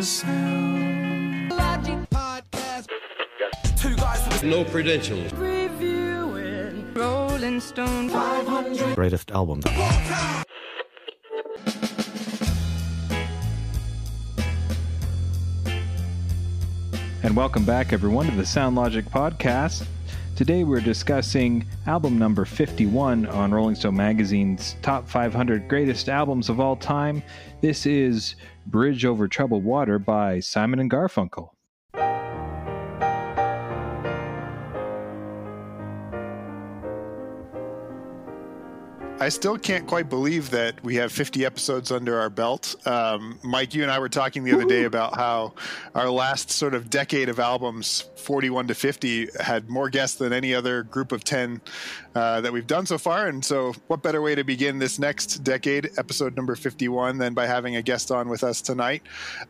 Two guys with No credentials. Reviewing Rolling Stone 500. greatest album. And welcome back, everyone, to the Sound Logic podcast. Today we're discussing album number 51 on Rolling Stone Magazine's Top 500 Greatest Albums of All Time. This is Bridge Over Troubled Water by Simon and Garfunkel. I still can't quite believe that we have 50 episodes under our belt. Um, Mike, you and I were talking the other day about how our last sort of decade of albums, 41 to 50, had more guests than any other group of 10 uh, that we've done so far. And so, what better way to begin this next decade, episode number 51, than by having a guest on with us tonight?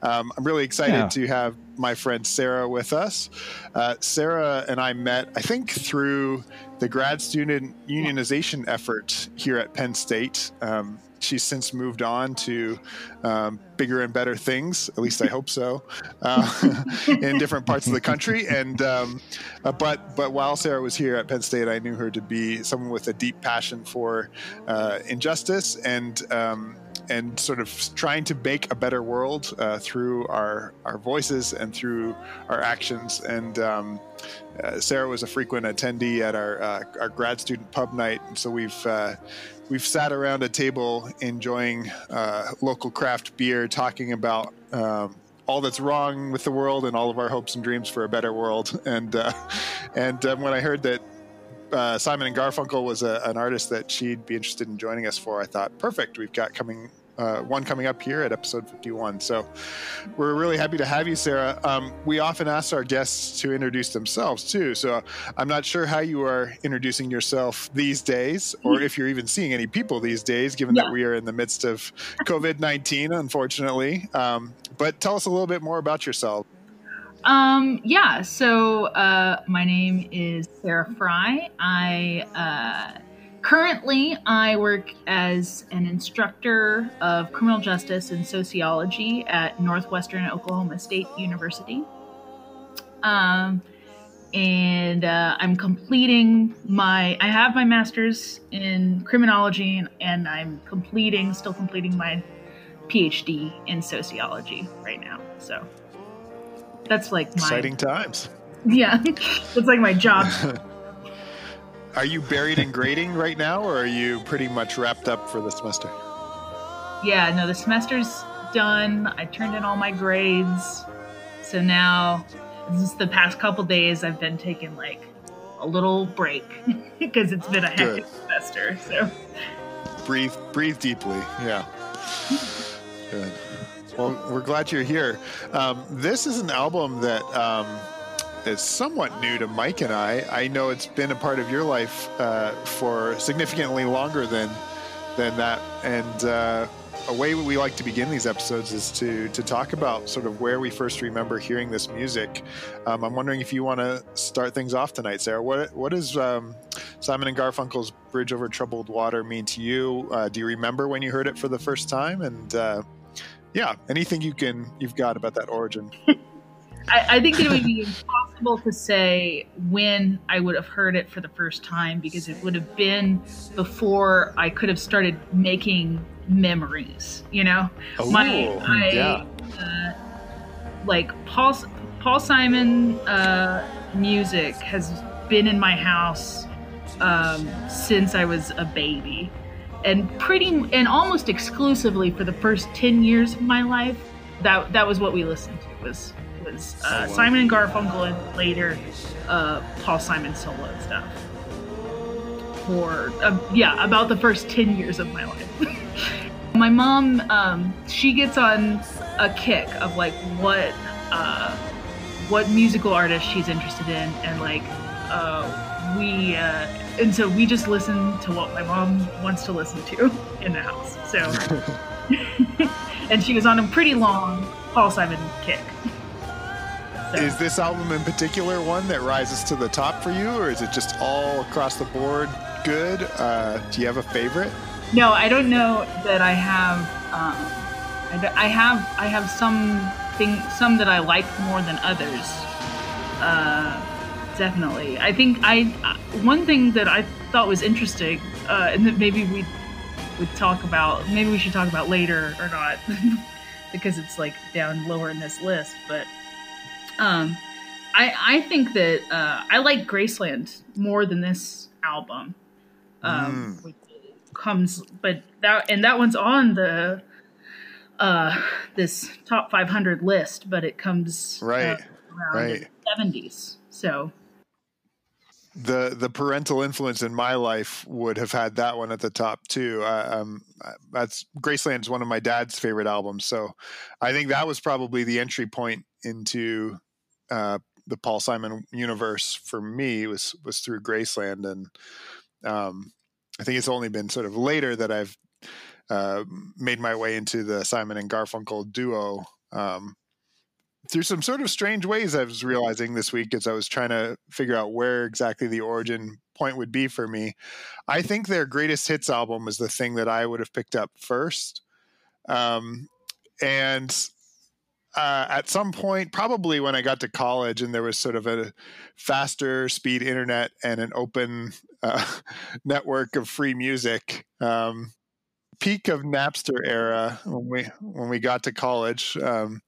Um, I'm really excited Yeah. to have my friend Sarah with us. Uh, Sarah and I met, I think, through the grad student unionization effort here at Penn State. Um, she's since moved on to um, bigger and better things. At least I hope so. Uh, in different parts of the country, and um, uh, but but while Sarah was here at Penn State, I knew her to be someone with a deep passion for uh, injustice and. Um, and sort of trying to make a better world uh, through our our voices and through our actions. And um, uh, Sarah was a frequent attendee at our uh, our grad student pub night, and so we've uh, we've sat around a table enjoying uh, local craft beer, talking about. Um, all that's wrong with the world and all of our hopes and dreams for a better world. And uh, and um, when I heard that uh, Simon and Garfunkel was a, an artist that she'd be interested in joining us for, I thought, perfect. We've got coming uh, one coming up here at episode 51. So we're really happy to have you, Sarah. Um, we often ask our guests to introduce themselves too. So I'm not sure how you are introducing yourself these days, or if you're even seeing any people these days, given that we are in the midst of COVID 19, unfortunately. Um, but tell us a little bit more about yourself. Um, yeah, so uh, my name is Sarah Fry. I uh, currently I work as an instructor of criminal justice and sociology at Northwestern Oklahoma State University. Um, and uh, I'm completing my I have my master's in criminology and, and I'm completing still completing my PhD in sociology right now. So that's like my Exciting times. yeah, it's like my job. Are you buried in grading right now, or are you pretty much wrapped up for the semester? Yeah, no, the semester's done. I turned in all my grades, so now is the past couple days I've been taking like a little break because it's been a hectic Good. semester. So Breathe, breathe deeply. Yeah. Good. Well, we're glad you're here. Um, this is an album that um, is somewhat new to Mike and I. I know it's been a part of your life uh, for significantly longer than than that. And uh, a way we like to begin these episodes is to to talk about sort of where we first remember hearing this music. Um, I'm wondering if you want to start things off tonight, Sarah. What what does um, Simon and Garfunkel's "Bridge Over Troubled Water" mean to you? Uh, do you remember when you heard it for the first time? And uh, yeah, anything you can you've got about that origin. I, I think it would be impossible to say when I would have heard it for the first time because it would have been before I could have started making memories. You know, Oh, my I, yeah. uh, like Paul Paul Simon uh, music has been in my house um, since I was a baby, and pretty and almost exclusively for the first ten years of my life. That that was what we listened to was was uh, Simon and Garfunkel and later uh, Paul Simon solo stuff. For uh, yeah, about the first ten years of my life. my mom, um, she gets on a kick of like what uh, what musical artist she's interested in, and like uh, we uh, and so we just listen to what my mom wants to listen to in the house. So, and she was on a pretty long Paul Simon kick. Is this album in particular one that rises to the top for you, or is it just all across the board good? Uh, do you have a favorite? No, I don't know that I have. Um, I, have I have some thing some that I like more than others. Uh, definitely. I think I one thing that I thought was interesting, uh, and that maybe we would talk about. Maybe we should talk about later or not, because it's like down lower in this list. But um, I I think that uh, I like Graceland more than this album. Um, mm. comes, but that and that one's on the uh this top 500 list, but it comes right uh, right seventies. So the the parental influence in my life would have had that one at the top too. Uh, um, that's Graceland's one of my dad's favorite albums, so I think that was probably the entry point into uh, the Paul Simon universe for me was was through Graceland, and um, I think it's only been sort of later that I've uh, made my way into the Simon and Garfunkel duo. Um, through some sort of strange ways, I was realizing this week as I was trying to figure out where exactly the origin point would be for me. I think their greatest hits album is the thing that I would have picked up first. Um, and uh, at some point, probably when I got to college and there was sort of a faster speed internet and an open uh, network of free music. Um, peak of Napster era when we when we got to college, um,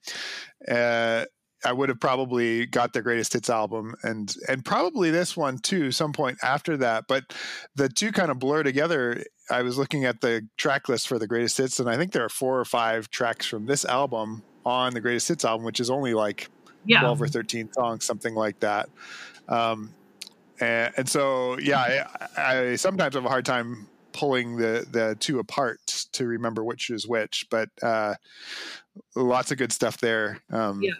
uh, I would have probably got the greatest hits album and and probably this one too some point after that. But the two kind of blur together. I was looking at the track list for the greatest hits, and I think there are four or five tracks from this album on the greatest hits album, which is only like yeah. 12 or 13 songs, something like that. Um, and, and, so, yeah, I, I, sometimes have a hard time pulling the, the two apart to remember which is which, but uh, lots of good stuff there. Um, yeah.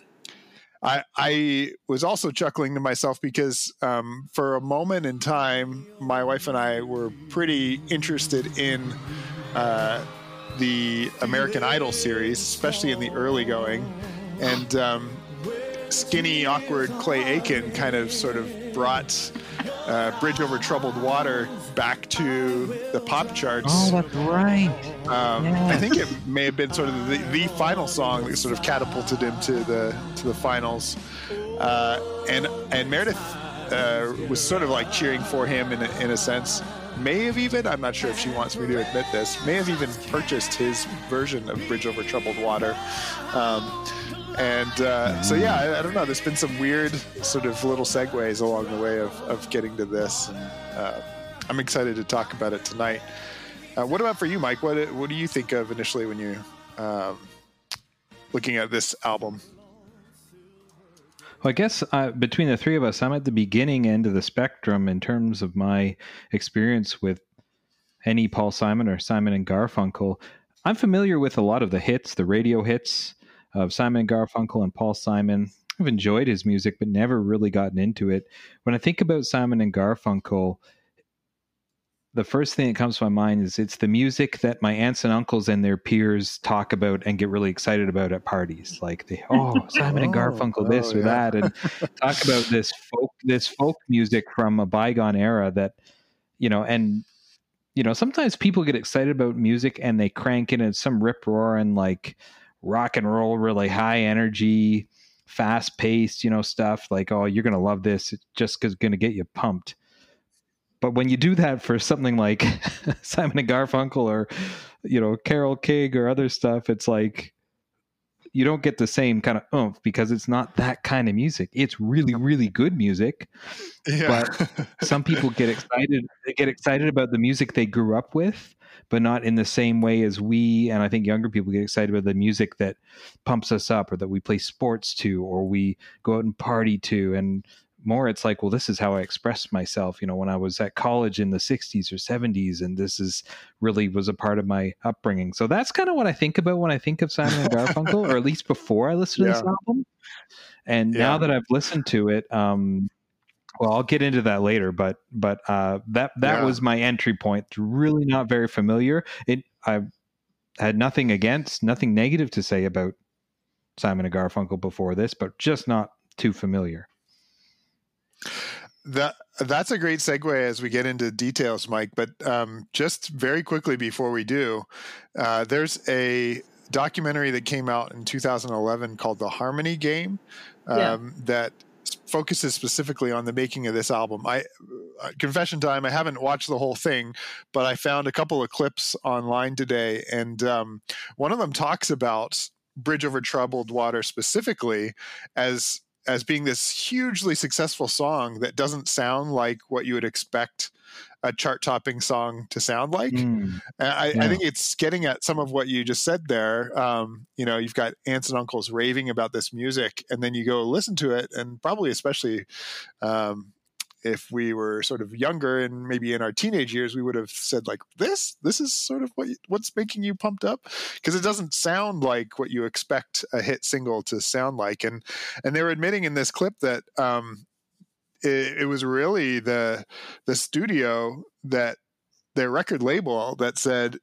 I, I was also chuckling to myself because um, for a moment in time, my wife and I were pretty interested in uh, the American Idol series, especially in the early going. And um, skinny, awkward Clay Aiken kind of sort of brought uh, Bridge Over Troubled Water back to the pop charts. Oh, that's right. Um, yes. I think it may have been sort of the, the, final song that sort of catapulted him to the to the finals. Uh, and and Meredith uh, was sort of like cheering for him in a, in a sense may have even, I'm not sure if she wants me to admit this, may have even purchased his version of Bridge Over Troubled Water. Um, and uh, so, yeah, I, I, don't know. There's been some weird sort of little segues along the way of, of getting to this. And uh, I'm excited to talk about it tonight. Uh, what about for you, Mike? What, what do you think of initially when you um, looking at this album? Well, I guess uh, between the three of us, I'm at the beginning end of the spectrum in terms of my experience with any Paul Simon or Simon and Garfunkel. I'm familiar with a lot of the hits, the radio hits of Simon Garfunkel and Paul Simon. I've enjoyed his music, but never really gotten into it. When I think about Simon and Garfunkel, the first thing that comes to my mind is it's the music that my aunts and uncles and their peers talk about and get really excited about at parties. Like they, oh, Simon and oh, Garfunkel, this oh, or yeah. that, and talk about this folk, this folk music from a bygone era that, you know, and you know, sometimes people get excited about music and they crank in at some rip roaring like rock and roll, really high energy, fast paced, you know, stuff like, oh, you're gonna love this, it's just gonna get you pumped but when you do that for something like Simon and Garfunkel or you know Carole King or other stuff, it's like you don't get the same kind of oomph because it's not that kind of music. It's really, really good music. Yeah. But some people get excited. They get excited about the music they grew up with, but not in the same way as we. And I think younger people get excited about the music that pumps us up, or that we play sports to, or we go out and party to. And more it's like well this is how i expressed myself you know when i was at college in the 60s or 70s and this is really was a part of my upbringing. So that's kind of what i think about when i think of simon and garfunkel or at least before i listened to this album. And Yeah. now that i've listened to it um well i'll get into that later but but uh that that Yeah. was my entry point. Really not very familiar. It i had nothing against nothing negative to say about simon and garfunkel before this but just not too familiar That that's a great segue as we get into details, Mike. But um, just very quickly before we do, uh, there's a documentary that came out in 2011 called "The Harmony Game" um, Yeah. that focuses specifically on the making of this album. I uh, confession time, I haven't watched the whole thing, but I found a couple of clips online today, and um, one of them talks about "Bridge Over Troubled Water" specifically as as being this hugely successful song that doesn't sound like what you would expect a chart topping song to sound like. Mm. And I, Yeah. I think it's getting at some of what you just said there. Um, you know, you've got aunts and uncles raving about this music, and then you go listen to it, and probably especially um, if we were sort of younger and maybe in our teenage years, we would have said like, "This, this is sort of what you, what's making you pumped up," because it doesn't sound like what you expect a hit single to sound like. And and they were admitting in this clip that um, it, it was really the the studio that their record label that said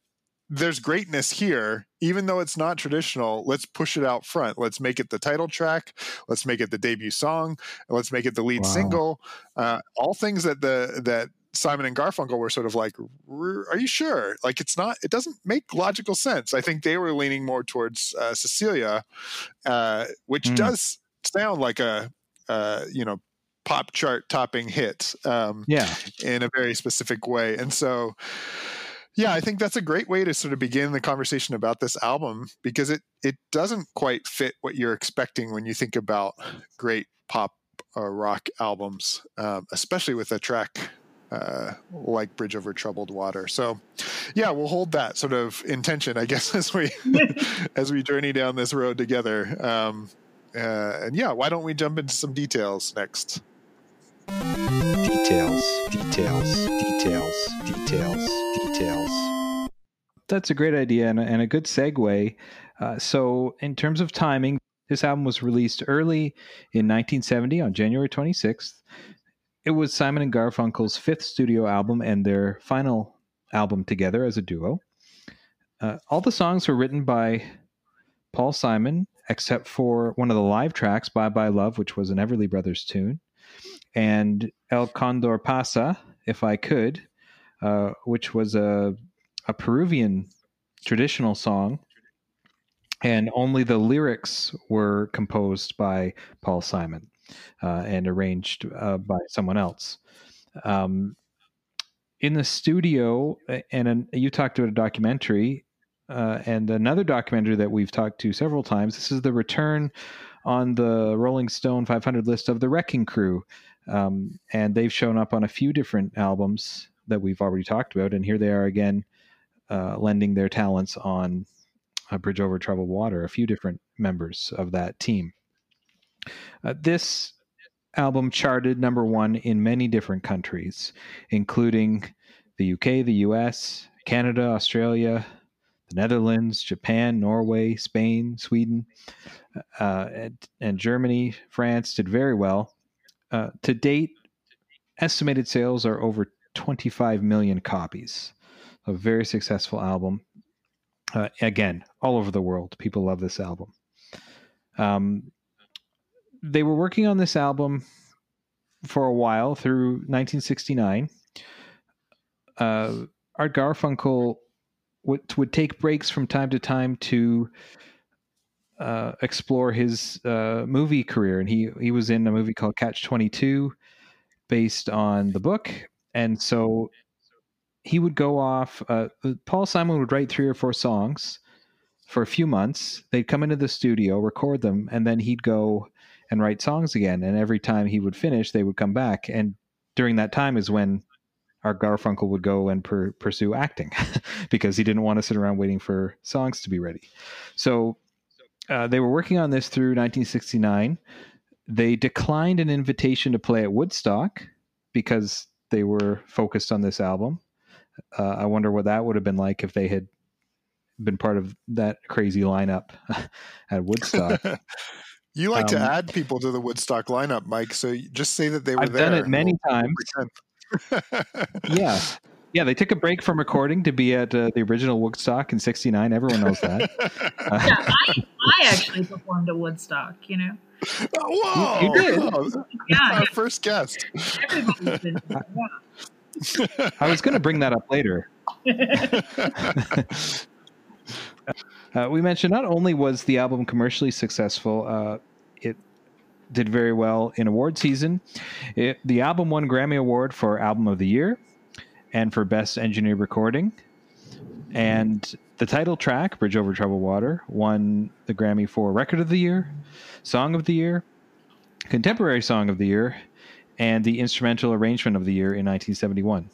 there's greatness here even though it's not traditional let's push it out front let's make it the title track let's make it the debut song let's make it the lead Wow. single uh, all things that the that simon and garfunkel were sort of like are you sure like it's not it doesn't make logical sense i think they were leaning more towards uh, cecilia uh, which Mm. does sound like a uh, you know pop chart topping hit um, Yeah. in a very specific way. And so, yeah, I think that's a great way to sort of begin the conversation about this album because it it doesn't quite fit what you're expecting when you think about great pop or rock albums, um, especially with a track. Uh, like Bridge Over Troubled Water. So, yeah, we'll hold that sort of intention, I guess, as we as we journey down this road together. Um, uh, and yeah, why don't we jump into some details next? Details, details, details, details, details. That's a great idea and a, and a good segue. Uh, so, in terms of timing, this album was released early in 1970 on January 26th. It was Simon and Garfunkel's fifth studio album and their final album together as a duo. Uh, all the songs were written by Paul Simon, except for one of the live tracks, Bye Bye Love, which was an Everly Brothers tune and El Condor Pasa, if I could, uh, which was a, a Peruvian traditional song. And only the lyrics were composed by Paul Simon uh, and arranged uh, by someone else. Um, in the studio, and an, you talked about a documentary, uh, and another documentary that we've talked to several times. This is the return on the Rolling Stone 500 list of the Wrecking Crew, um, and they've shown up on a few different albums that we've already talked about, and here they are again, uh, lending their talents on a Bridge Over Troubled Water. A few different members of that team. Uh, this album charted number one in many different countries, including the UK, the US, Canada, Australia, the Netherlands, Japan, Norway, Spain, Sweden, uh, and, and Germany, France did very well. Uh, to date, estimated sales are over 25 million copies. A very successful album. Uh, again, all over the world, people love this album. Um, they were working on this album for a while through 1969. Uh, Art Garfunkel would would take breaks from time to time to uh, explore his uh, movie career, and he he was in a movie called Catch Twenty Two, based on the book, and so he would go off. Uh, Paul Simon would write three or four songs for a few months. They'd come into the studio, record them, and then he'd go and write songs again. And every time he would finish, they would come back. And during that time is when Art Garfunkel would go and per- pursue acting because he didn't want to sit around waiting for songs to be ready. So uh, they were working on this through 1969. they declined an invitation to play at Woodstock because they were focused on this album. Uh, I wonder what that would have been like if they had been part of that crazy lineup at Woodstock. you like Um, to add people to the Woodstock lineup, Mike. So just say that they were there. I've done it many we'll- we'll times. yeah. Yeah, they took a break from recording to be at uh, the original Woodstock in '69. Everyone knows that. Uh, Yeah, I, I actually performed at Woodstock. You know, Whoa! You- you did? Oh, yeah, our first guest. been. Yeah. I was going to bring that up later. Uh, we mentioned not only was the album commercially successful, uh, it did very well in award season. It, the album won Grammy Award for Album of the Year and for Best Engineered Recording. And the title track, Bridge Over Troubled Water, won the Grammy for Record of the Year, Song of the Year, Contemporary Song of the Year, and the Instrumental Arrangement of the Year in 1971.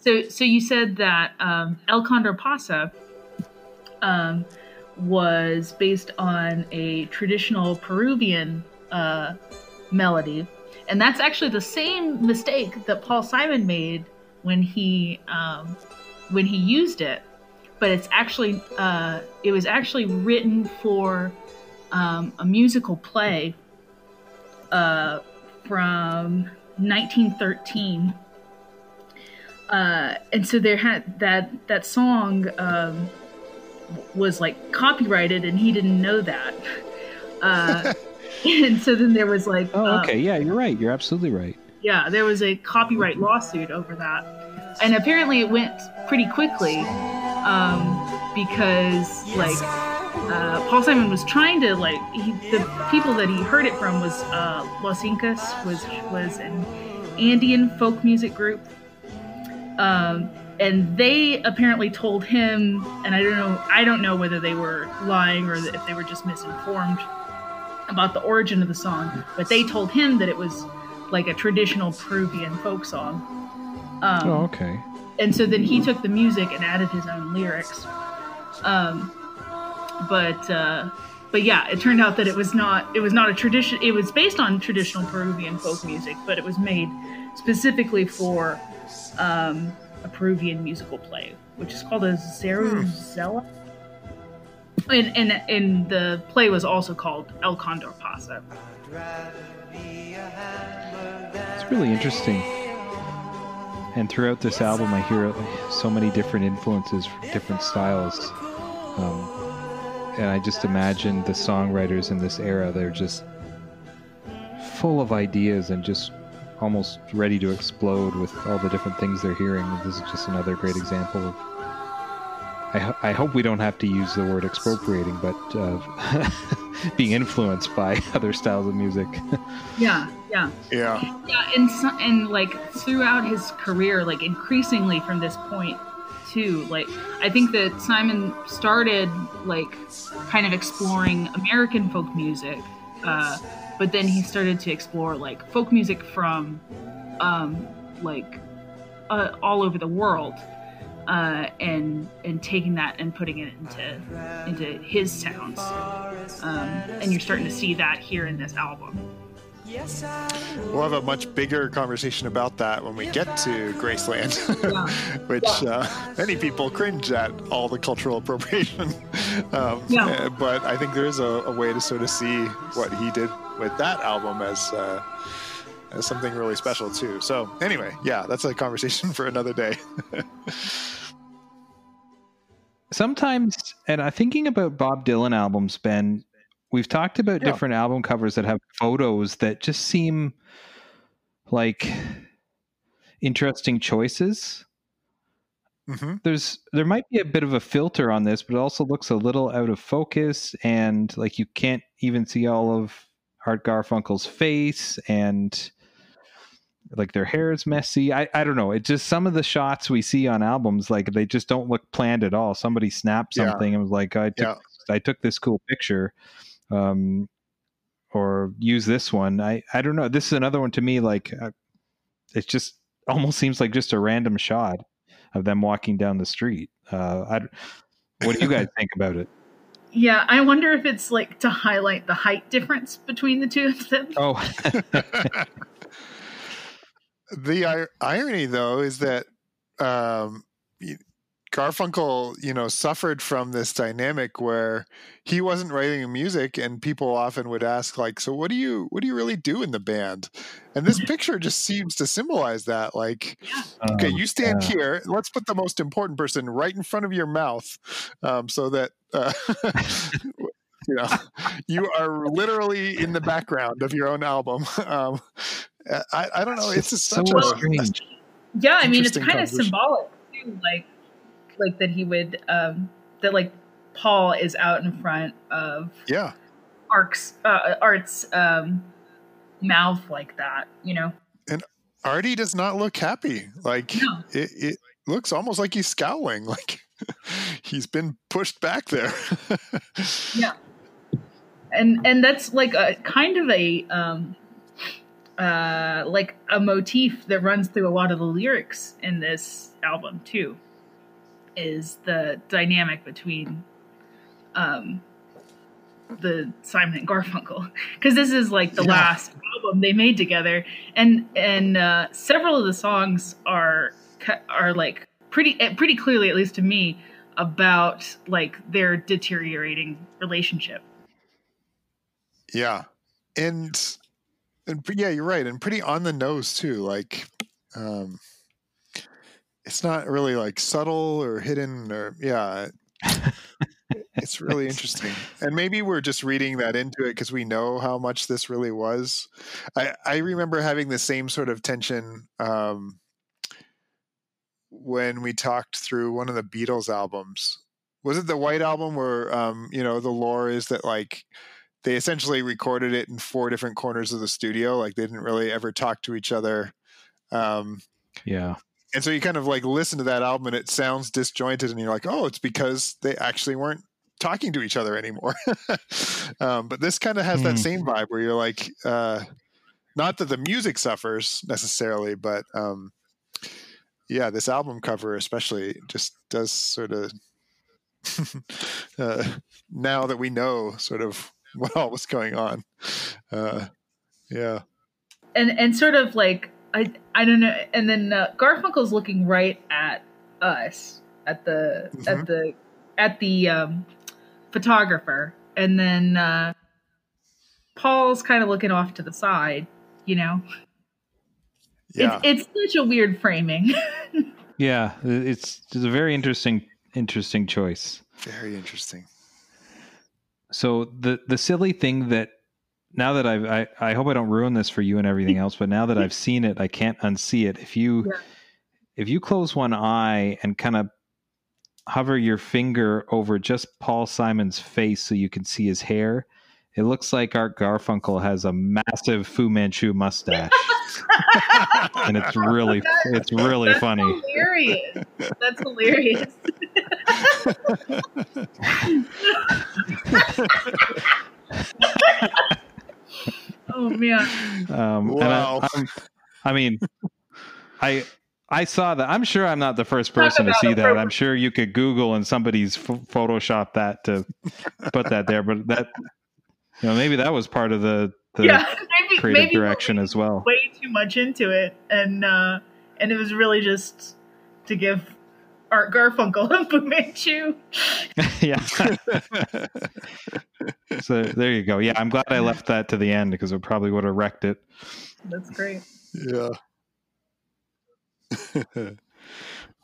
So, so you said that um, El Condor Pasa um, was based on a traditional Peruvian uh, melody, and that's actually the same mistake that Paul Simon made when he um, when he used it. But it's actually uh, it was actually written for um, a musical play uh, from 1913 uh, and so there had that that song um, was like copyrighted, and he didn't know that. Uh, and so then there was like, Oh, uh, okay. Yeah, you're right. You're absolutely right. yeah, there was a copyright lawsuit over that, and apparently it went pretty quickly um, because like uh, Paul Simon was trying to like he, the people that he heard it from was uh, Los Incas was was an Andean folk music group, um, and they apparently told him, and I don't know I don't know whether they were lying or if they were just misinformed about the origin of the song, but they told him that it was like a traditional Peruvian folk song. Um, Oh, okay. And so then he took the music and added his own lyrics. Um, but uh, but yeah, it turned out that it was not it was not a tradition. It was based on traditional Peruvian folk music, but it was made specifically for um, a Peruvian musical play, which is called a Zarzuela. And, and and the play was also called El Condor Pasa. It's really interesting. And throughout this album, I hear so many different influences, different styles. Um, and I just imagine the songwriters in this era, they're just full of ideas and just almost ready to explode with all the different things they're hearing. This is just another great example of. I, ho- I hope we don't have to use the word expropriating, but uh, being influenced by other styles of music. Yeah, yeah. Yeah. Yeah, and so, and like throughout his career, like increasingly from this point too, like I think that Simon started like kind of exploring American folk music, uh, but then he started to explore like folk music from um, like uh, all over the world, uh, and and taking that and putting it into into his sounds, um, and you're starting to see that here in this album. We'll have a much bigger conversation about that when we get to Graceland, Yeah. which uh, many people cringe at all the cultural appropriation. um, Yeah. uh, But I think there is a, a way to sort of see what he did with that album as, uh, as something really special, too. So, anyway, yeah, that's a conversation for another day. sometimes and i'm thinking about bob dylan albums ben we've talked about Yeah. different album covers that have photos that just seem like interesting choices hmm there's there might be a bit of a filter on this but it also looks a little out of focus and like you can't even see all of art garfunkel's face and like their hair is messy i i don't know it just some of the shots we see on albums like they just don't look planned at all somebody snapped Yeah. something and was like i took Yeah. i took this cool picture um or use this one. I i don't know. This is another one to me like uh, it just almost seems like just a random shot of them walking down the street. Uh I, what do you guys think about it? Yeah, I wonder if it's like to highlight the height difference between the two of them. Oh, the ir- irony, though, is that um, y- Garfunkel, you know, suffered from this dynamic where he wasn't writing music, and people often would ask, like, "So, what do you, what do you really do in the band?" And this picture just seems to symbolize that. Like, okay, um, you stand yeah. here. Let's put the most important person right in front of your mouth, um, so that. Uh, You know, you are literally in the background of your own album. Um, I, I don't know. It's just so such a strange. Yeah, I mean it's kind of symbolic too, like like that he would um that like Paul is out in front of yeah. Art's uh, Art's um mouth like that, you know. And Artie does not look happy. Like No. it, it looks almost like he's scowling. Like he's been pushed back there. Yeah. And and that's like a kind of a um uh like a motif that runs through a lot of the lyrics in this album too is the dynamic between um the Simon and Garfunkel. Because this is like the Yeah. last album they made together. And and uh several of the songs are are like pretty eh, pretty clearly at least to me about like their deteriorating relationship. Yeah, and and yeah, you're right, and pretty on the nose too. Like, um, it's not really like subtle or hidden or yeah. It's really interesting, and maybe we're just reading that into it because we know how much this really was. I I remember having the same sort of tension um, when we talked through one of the Beatles albums. Was it the White Album where um, you know the lore is that like they essentially recorded it in four different corners of the studio, like they didn't really ever talk to each other. Um, Yeah. And so you kind of like listen to that album and it sounds disjointed and you're like oh it's because they actually weren't talking to each other anymore. Um, but this kind of has Hmm. that same vibe where you're like uh, not that the music suffers necessarily but um, yeah this album cover especially just does sort of uh, now that we know sort of what all was going on. Uh, yeah. And and sort of like I I don't know and then uh, Garfunkel's looking right at us at the Mhm. at the at the um photographer and then uh Paul's kind of looking off to the side you know yeah it's it's such a weird framing Yeah. It's, it's a very interesting, interesting choice. very interesting So the the silly thing that now that I've I, I hope I don't ruin this for you and everything else, but now that I've seen it, I can't unsee it. If you Yeah. if you close one eye and kind of hover your finger over just Paul Simon's face so you can see his hair, it looks like Art Garfunkel has a massive Fu Manchu mustache. and it's really it's really funny. That's funny. hilarious that's hilarious oh man Um, and Wow. I, I'm, I mean, I I saw that. I'm sure I'm not the first person to see that. program. I'm sure you could Google and somebody's ph- photoshopped that to put that there. But that, you know, maybe that was part of the, the yeah maybe creative maybe direction as well. way too much into it, and uh, and it was really just to give Art Garfunkel a Fu Manchu. yeah. so there you go. Yeah, I'm glad I left that to the end because it probably would have wrecked it. That's great. Yeah.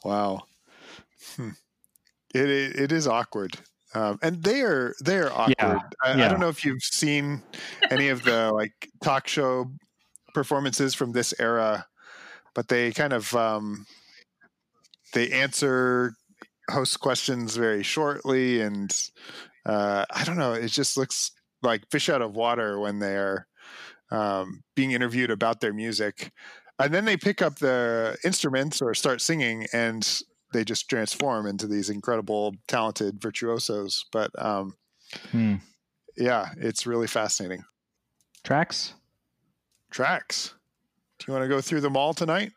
wow. Hmm. It, it it is awkward, um, and they are they are awkward. Yeah, I, I don't know if you've seen any of the like talk show performances from this era, but they kind of um, they answer host questions very shortly, and uh, I don't know. It just looks like fish out of water when they're um, being interviewed about their music and then they pick up the instruments or start singing and they just transform into these incredible talented virtuosos but um Hmm. yeah it's really fascinating Tracks. tracks do you want to go through them all tonight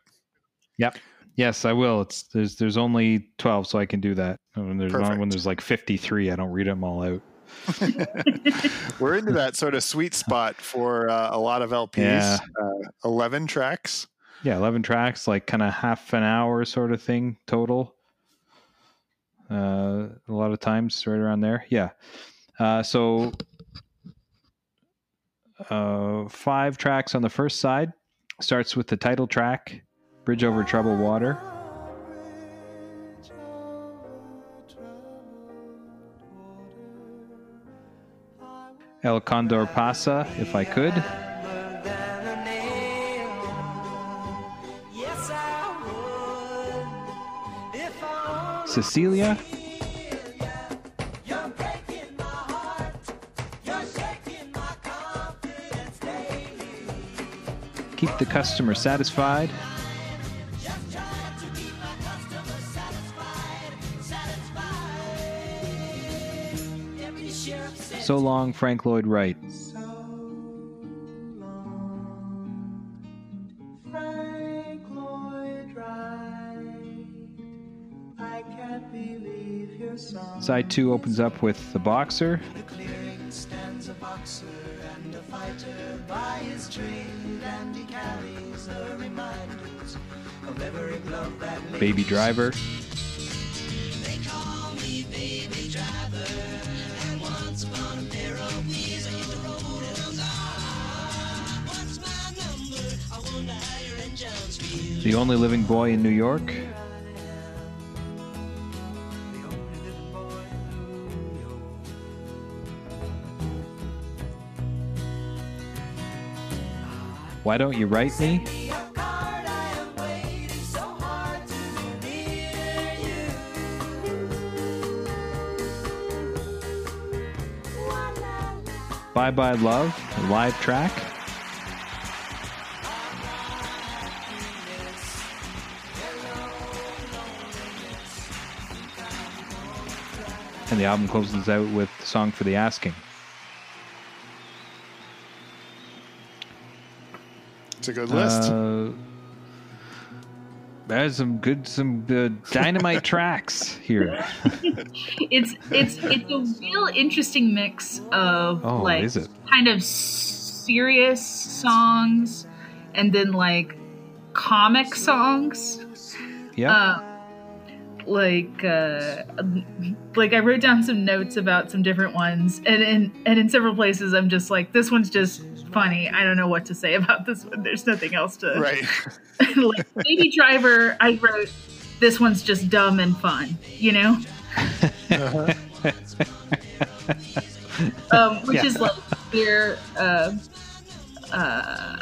Yes, I will. It's there's there's only twelve, so I can do that. When there's not, when there's like fifty three, I don't read them all out. We're into that sort of sweet spot for uh, a lot of LPs. Yeah. Uh, 11 tracks. Yeah, 11 tracks, like kind of half an hour sort of thing total. Uh, a lot of times right around there. Yeah. Uh, so uh, five tracks on the first side. Starts with the title track, Bridge Over Troubled Water. El Condor Pasa, if I could. Cecilia. Keep the customer satisfied. So long, Frank Lloyd Wright. Frank Lloyd Wright. Side two opens up with the boxer. The clearing stands a boxer and a fighter by his trade, and he carries the reminders of every glove that Baby driver. The only living boy in New York. Why don't you write me? Bye Bye Love, live track. The album closes out with Song for the Asking. It's a good list. Uh, there's some good, some uh, dynamite tracks here. it's it's it's a real interesting mix of Oh, like is it? kind of serious songs and then like comic songs. Yeah. Uh, like uh like I wrote down some notes about some different ones and in and in several places I'm just like this one's just funny. I don't know what to say about this one. There's nothing else to right. like Baby Driver, I wrote this one's just dumb and fun, you know? um, which Yeah. is like their uh, uh,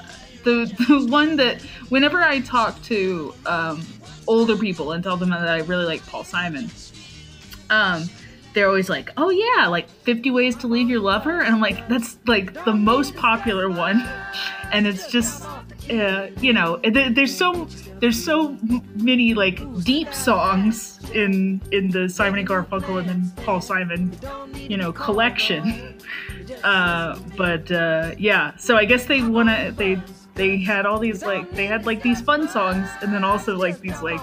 the the one that whenever I talk to um, older people and tell them that I really like Paul Simon, um, they're always like, "Oh yeah, like Fifty Ways to Leave Your Lover," and I'm like, "That's like the most popular one," and it's just. Uh, you know, there, there's so there's so many like deep songs in in the Simon and Garfunkel and then Paul Simon, you know, collection. Uh, but uh, yeah, so I guess they wanna they they had all these like they had like these fun songs and then also like these like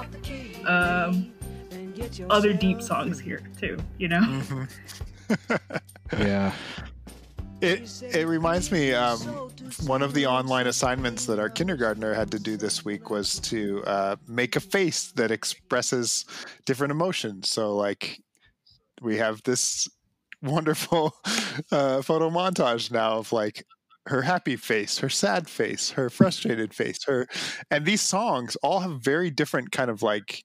um, other deep songs here too. You know. yeah. It it reminds me um, one of the online assignments that our kindergartner had to do this week was to uh, make a face that expresses different emotions. So like we have this wonderful uh, photo montage now of like her happy face, her sad face, her frustrated face, her and these songs all have very different kind of like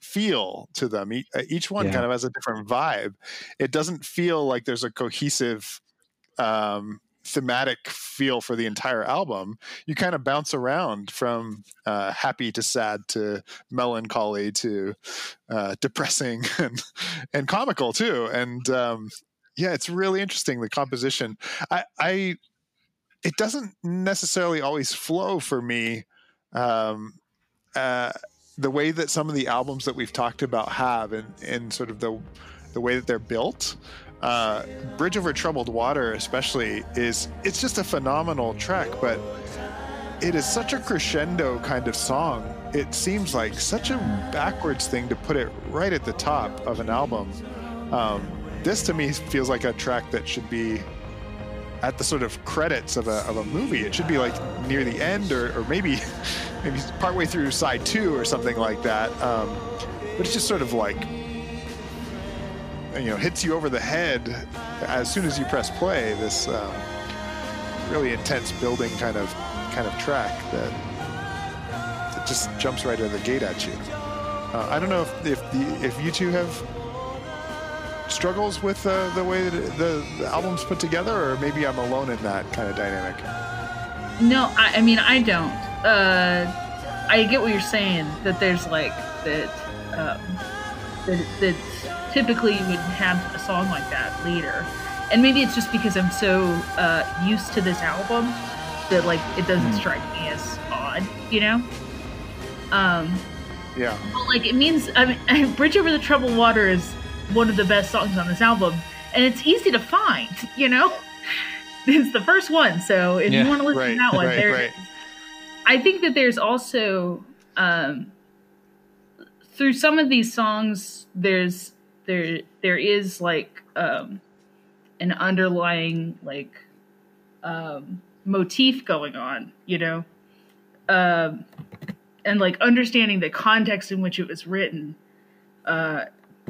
feel to them. Uh, Each one Yeah. kind of has a different vibe. It doesn't feel like there's a cohesive um, thematic feel for the entire album. You kind of bounce around from uh, happy to sad to melancholy to uh, depressing and and comical too. And um, yeah, it's really interesting the composition. I, I it doesn't necessarily always flow for me. Um, uh, the way that some of the albums that we've talked about have, and and sort of the the way that they're built. Uh, Bridge Over Troubled Water, especially, is it's just a phenomenal track, but it is such a crescendo kind of song. It seems like such a backwards thing to put it right at the top of an album. Um, this to me feels like a track that should be at the sort of credits of a, of a movie. It should be like near the end or, or maybe maybe partway through side two or something like that. Um, but it's just sort of like you know hits you over the head as soon as you press play. This um, really intense building kind of kind of track that that just jumps right out of the gate at you. Uh, I don't know if if, the, if you two have struggles with uh, the way that the, the album's put together, or maybe I'm alone in that kind of dynamic. No, I, I mean I don't. Uh, I get what you're saying. That there's like that. Um, that, that typically you would have a song like that later, and maybe it's just because I'm so uh, used to this album that like it doesn't strike me as odd, you know. Um, Yeah, but like it means I mean, Bridge Over the Troubled Water is one of the best songs on this album, and it's easy to find. You know, it's the first one, so if Yeah. you want to listen right, to that one, right, there. right. I think that there's also um, through some of these songs, there's there there is like um, an underlying like um, motif going on, you know, um, and like understanding the context in which it was written uh,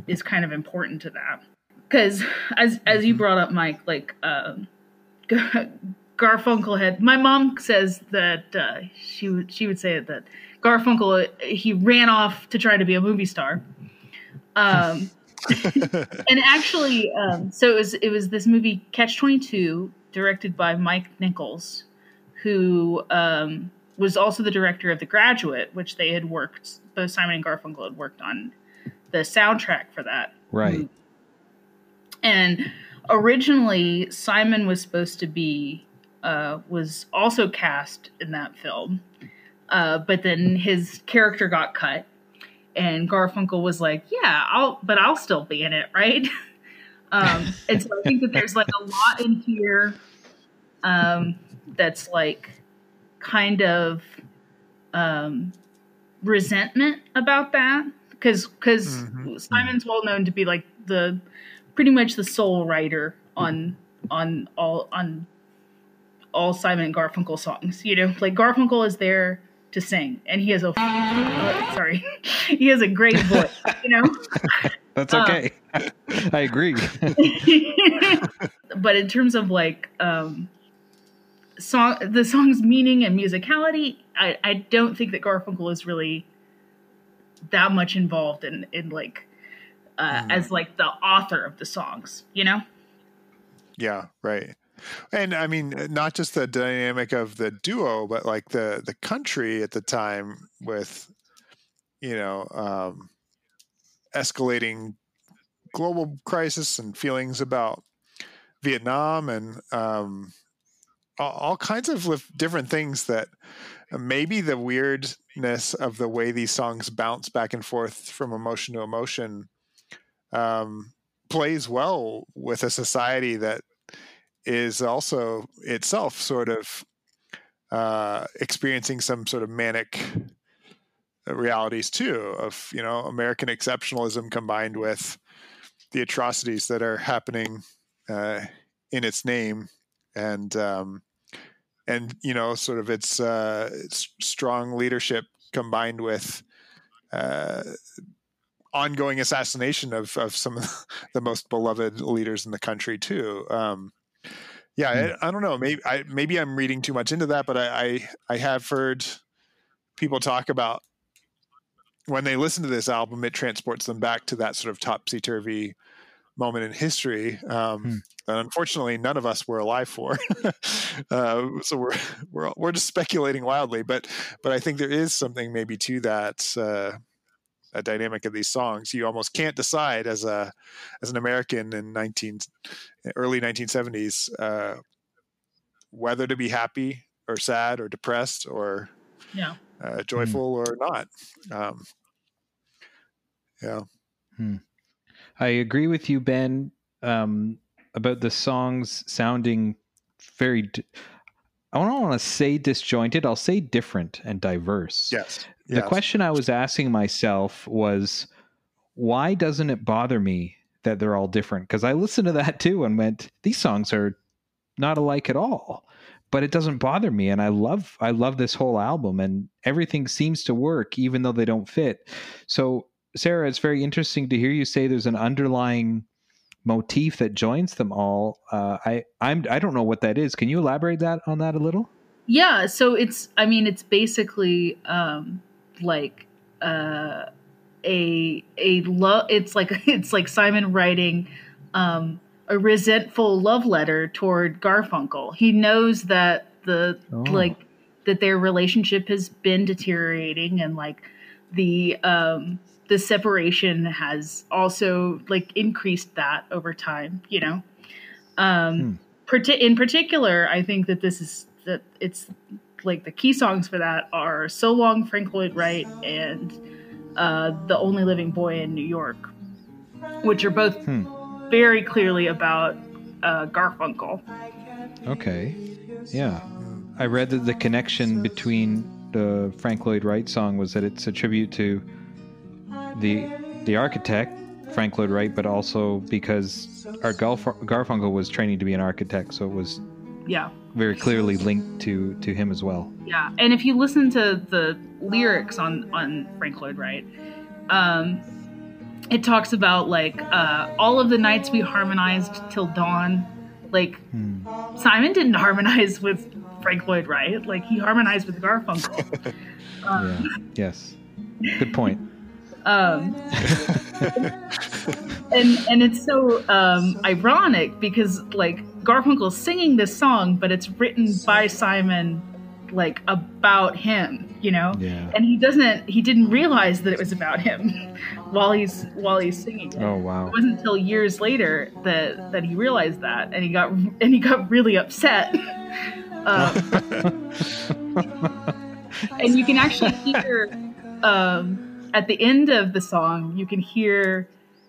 is kind of important to that. Because as as you brought up, Mike, like um, Garfunkel had. My mom says that uh, she would she would say that Garfunkel uh, he ran off to try to be a movie star. Um, and actually, um, so it was it was this movie Catch Twenty Two, directed by Mike Nichols, who um, was also the director of The Graduate, which they had worked. Both Simon and Garfunkel had worked on the soundtrack for that. Right. And originally, Simon was supposed to be uh, was also cast in that film, uh, but then his character got cut, and Garfunkel was like, "Yeah, I'll, but I'll still be in it, right?" um, and so I think that there's like a lot in here um, that's like kind of um, resentment about that because because Simon's well known to be like the pretty much the sole writer on on all on all Simon and Garfunkel songs. You know, like Garfunkel is there to sing, and he has a uh, sorry, he has a great voice. You know, That's Uh, okay. I agree. but in terms of like um song the song's meaning and musicality i i don't think that garfunkel is really that much involved in in like uh as like the author of the songs you know Yeah, right. And I mean, not just the dynamic of the duo, but like the the country at the time with, you know, um, escalating global crisis and feelings about Vietnam and um, all, kinds of different things that maybe the weirdness of the way these songs bounce back and forth from emotion to emotion um, plays well with a society that is also itself sort of uh, experiencing some sort of manic realities too of you know American exceptionalism combined with the atrocities that are happening uh, in its name. And um, and you know sort of its, uh, its strong leadership combined with uh, ongoing assassination of, of some of the most beloved leaders in the country too. Um, yeah, I, I don't know. Maybe I, maybe I'm reading too much into that, but I, I I have heard people talk about when they listen to this album, it transports them back to that sort of topsy turvy moment in history. Um, Hmm. that unfortunately, none of us were alive for. uh, so we're we're we're just speculating wildly, but but I think there is something maybe to that. Uh, a dynamic of these songs you almost can't decide as a as an american in 19 early 1970s uh, whether to be happy or sad or depressed or yeah uh, joyful or not um, yeah I agree with you, Ben, um, about the songs sounding very. D- I don't want to say disjointed. I'll say different and diverse. yes The yes. question I was asking myself was, why doesn't it bother me that they're all different because I listened to that too and went, these songs are not alike at all. But it doesn't bother me, and I love I love this whole album, and everything seems to work even though they don't fit. So, Sarah, it's very interesting to hear you say there's an underlying motif that joins them all. Uh, I I'm I don't know what that is. Can you elaborate that on that a little? Yeah, so it's I mean it's basically um like uh a a love it's like it's like Simon writing um a resentful love letter toward Garfunkel. He knows that the Oh. like that their relationship has been deteriorating and like the um the separation has also like increased that over time, you know. Um parti- in particular, I think that this is that it's like the key songs for that are "So Long, Frank Lloyd Wright" and uh, "The Only Living Boy in New York," which are both Hmm. very clearly about uh, Garfunkel. Okay. Yeah. I read that the connection between the Frank Lloyd Wright song was that it's a tribute to the the architect Frank Lloyd Wright, but also because Art Garf- Garfunkel was training to be an architect, so it was Yeah, very clearly linked to to him as well. yeah. And if you listen to the lyrics on on Frank Lloyd Wright, um, it talks about like uh, all of the nights we harmonized till dawn. Like Hmm. Simon didn't harmonize with Frank Lloyd Wright. Like he harmonized with Garfunkel. Yeah. Yes. Good point. Um, and and it's so um, ironic because like Garfunkel's singing this song, but it's written by Simon, like about him, you know. Yeah. And he doesn't. He didn't realize that it was about him while he's while he's singing it. Oh wow. It wasn't until years later that that he realized that, and he got and he got really upset. Um, and you can actually hear um, at the end of the song, you can hear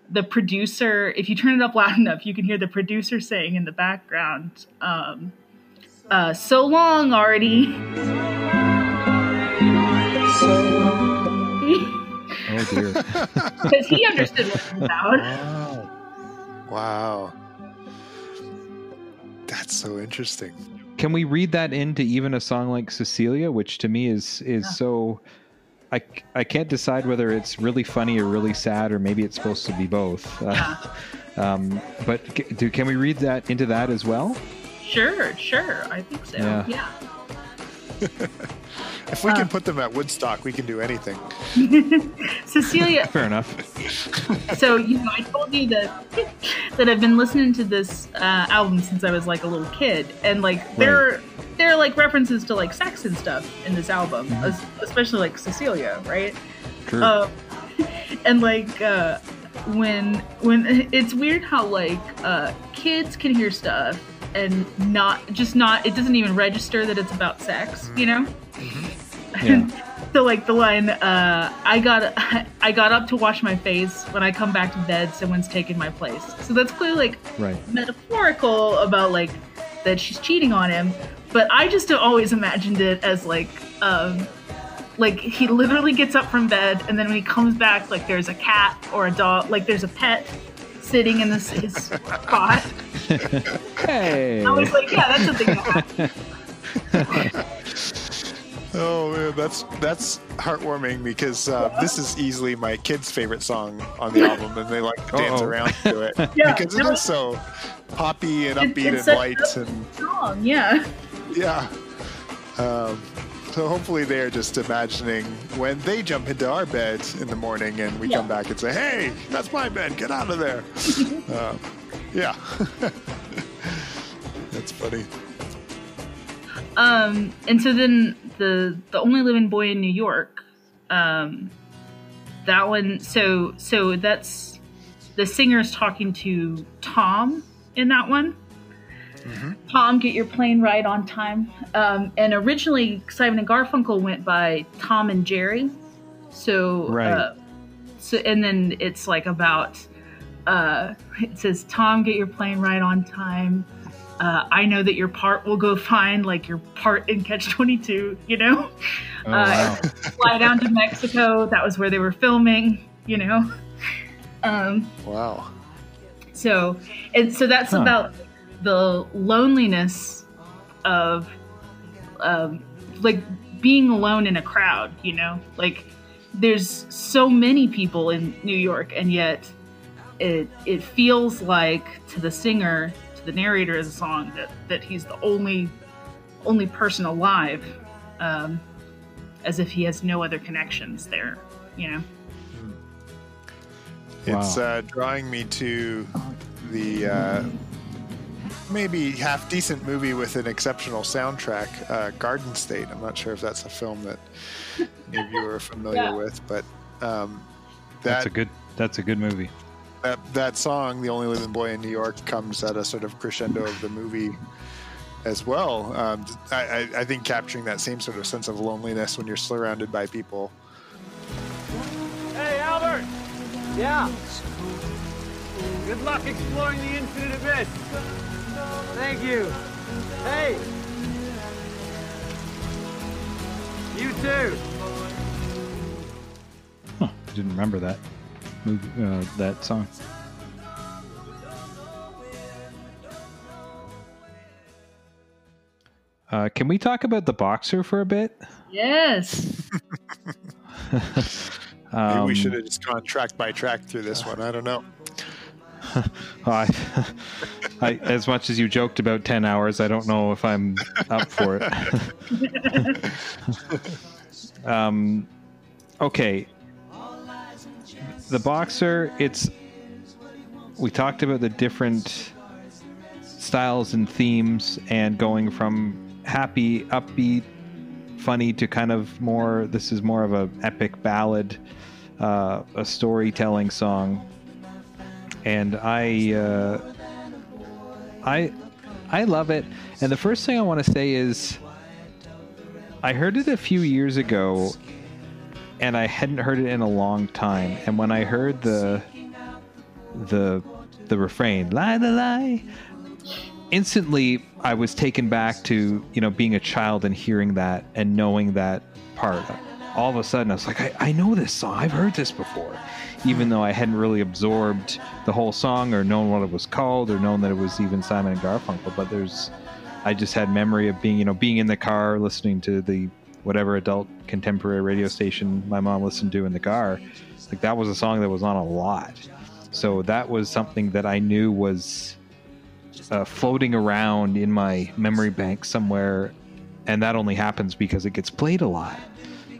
the producer. If you turn it up loud enough, you can hear the producer saying in the background, um, uh, "So long, Artie." Oh dear. Because he understood what it was about. Wow. Wow. That's so interesting. Can we read that into even a song like Cecilia, which to me is is so I, I can't decide whether it's really funny or really sad or maybe it's supposed to be both. Uh, um, but c- do can we read that into that as well? Sure, sure, I think so. Yeah. yeah. If we Uh. can put them at Woodstock, we can do anything. Cecilia, Fair enough. so you know, I told you that that I've been listening to this uh, album since I was like a little kid, and like there there are like references to like sex and stuff in this album, es- especially like Cecilia, right? True. Uh, and like uh, when when it's weird how like uh, kids can hear stuff and not just not it doesn't even register that it's about sex, you know. yeah. So like the line, uh, I got I got up to wash my face. When I come back to bed, someone's taken my place. So that's clearly like Right. metaphorical about like that she's cheating on him. But I just always imagined it as like um, like he literally gets up from bed and then when he comes back, like there's a cat or a dog, like there's a pet sitting in this his spot. Hey. I was like, yeah, that's something that happens. Oh man, that's that's heartwarming because uh, this is easily my kids' favorite song on the album, and they like to dance Uh-oh. around to it Yeah, because it no, is so poppy and upbeat it's and such light, a- and Wrong, yeah. yeah. Um, so hopefully they're just imagining when they jump into our bed in the morning and we Yeah. come back and say, "Hey, that's my bed. Get out of there." uh, yeah, that's funny. Um, and so then the the only living boy in New York, um, that one. So so that's the singer's talking to Tom in that one. Tom, get your plane ride on time. Um, and originally, Simon and Garfunkel went by Tom and Jerry. So Right. Uh, so and then it's like about. Uh, it says Tom, get your plane ride on time uh, I know that your part will go fine, like your part in Catch 22, you know? Oh, uh, wow. Fly down to Mexico. That was where they were filming, you know? Um, Wow. So, and so that's Huh. about the loneliness of, um, like being alone in a crowd. You know, like there's so many people in New York, and yet it it feels like to the singer, to the narrator of the song, that that he's the only only person alive, um, as if he has no other connections there. You know. It's Wow. uh, drawing me to the uh, maybe half decent movie with an exceptional soundtrack, uh, Garden State. I'm not sure if that's a film that any of you are familiar Yeah. with, but um, That's a good. That's a good movie. that that song, "The Only Living Boy in New York," comes at a sort of crescendo of the movie as well. Um, I, I, I think capturing that same sort of sense of loneliness when you're surrounded by people. Hey, Albert! Yeah? Good luck exploring the infinite abyss. Thank you. Hey! You too. Huh, I didn't remember that movie. Uh, that song. Uh, can we talk about the boxer for a bit? Yes. Maybe we Um, should have just gone track by track through this one. I don't know. I, I, as much as you joked about 10 hours, I don't know if I'm up for it. um, okay. The boxer, it's. We talked about the different styles and themes and going from happy, upbeat, funny to kind of more. This is more of a epic ballad, uh, a storytelling song and I uh, I I love it. And the first thing I want to say is I heard it a few years ago and I hadn't heard it in a long time. And when I heard the the the refrain, lie the lie, instantly I was taken back to, you know, being a child and hearing that and knowing that part. All of a sudden I was like, I, I know this song. I've heard this before. Even though I hadn't really absorbed the whole song or known what it was called or known that it was even Simon and Garfunkel. But there's I just had memory of being, you know, being in the car listening to the whatever adult contemporary radio station my mom listened to in the car. Like that was a song that was on a lot. So that was something that I knew was uh, floating around in my memory bank somewhere, and that only happens because it gets played a lot.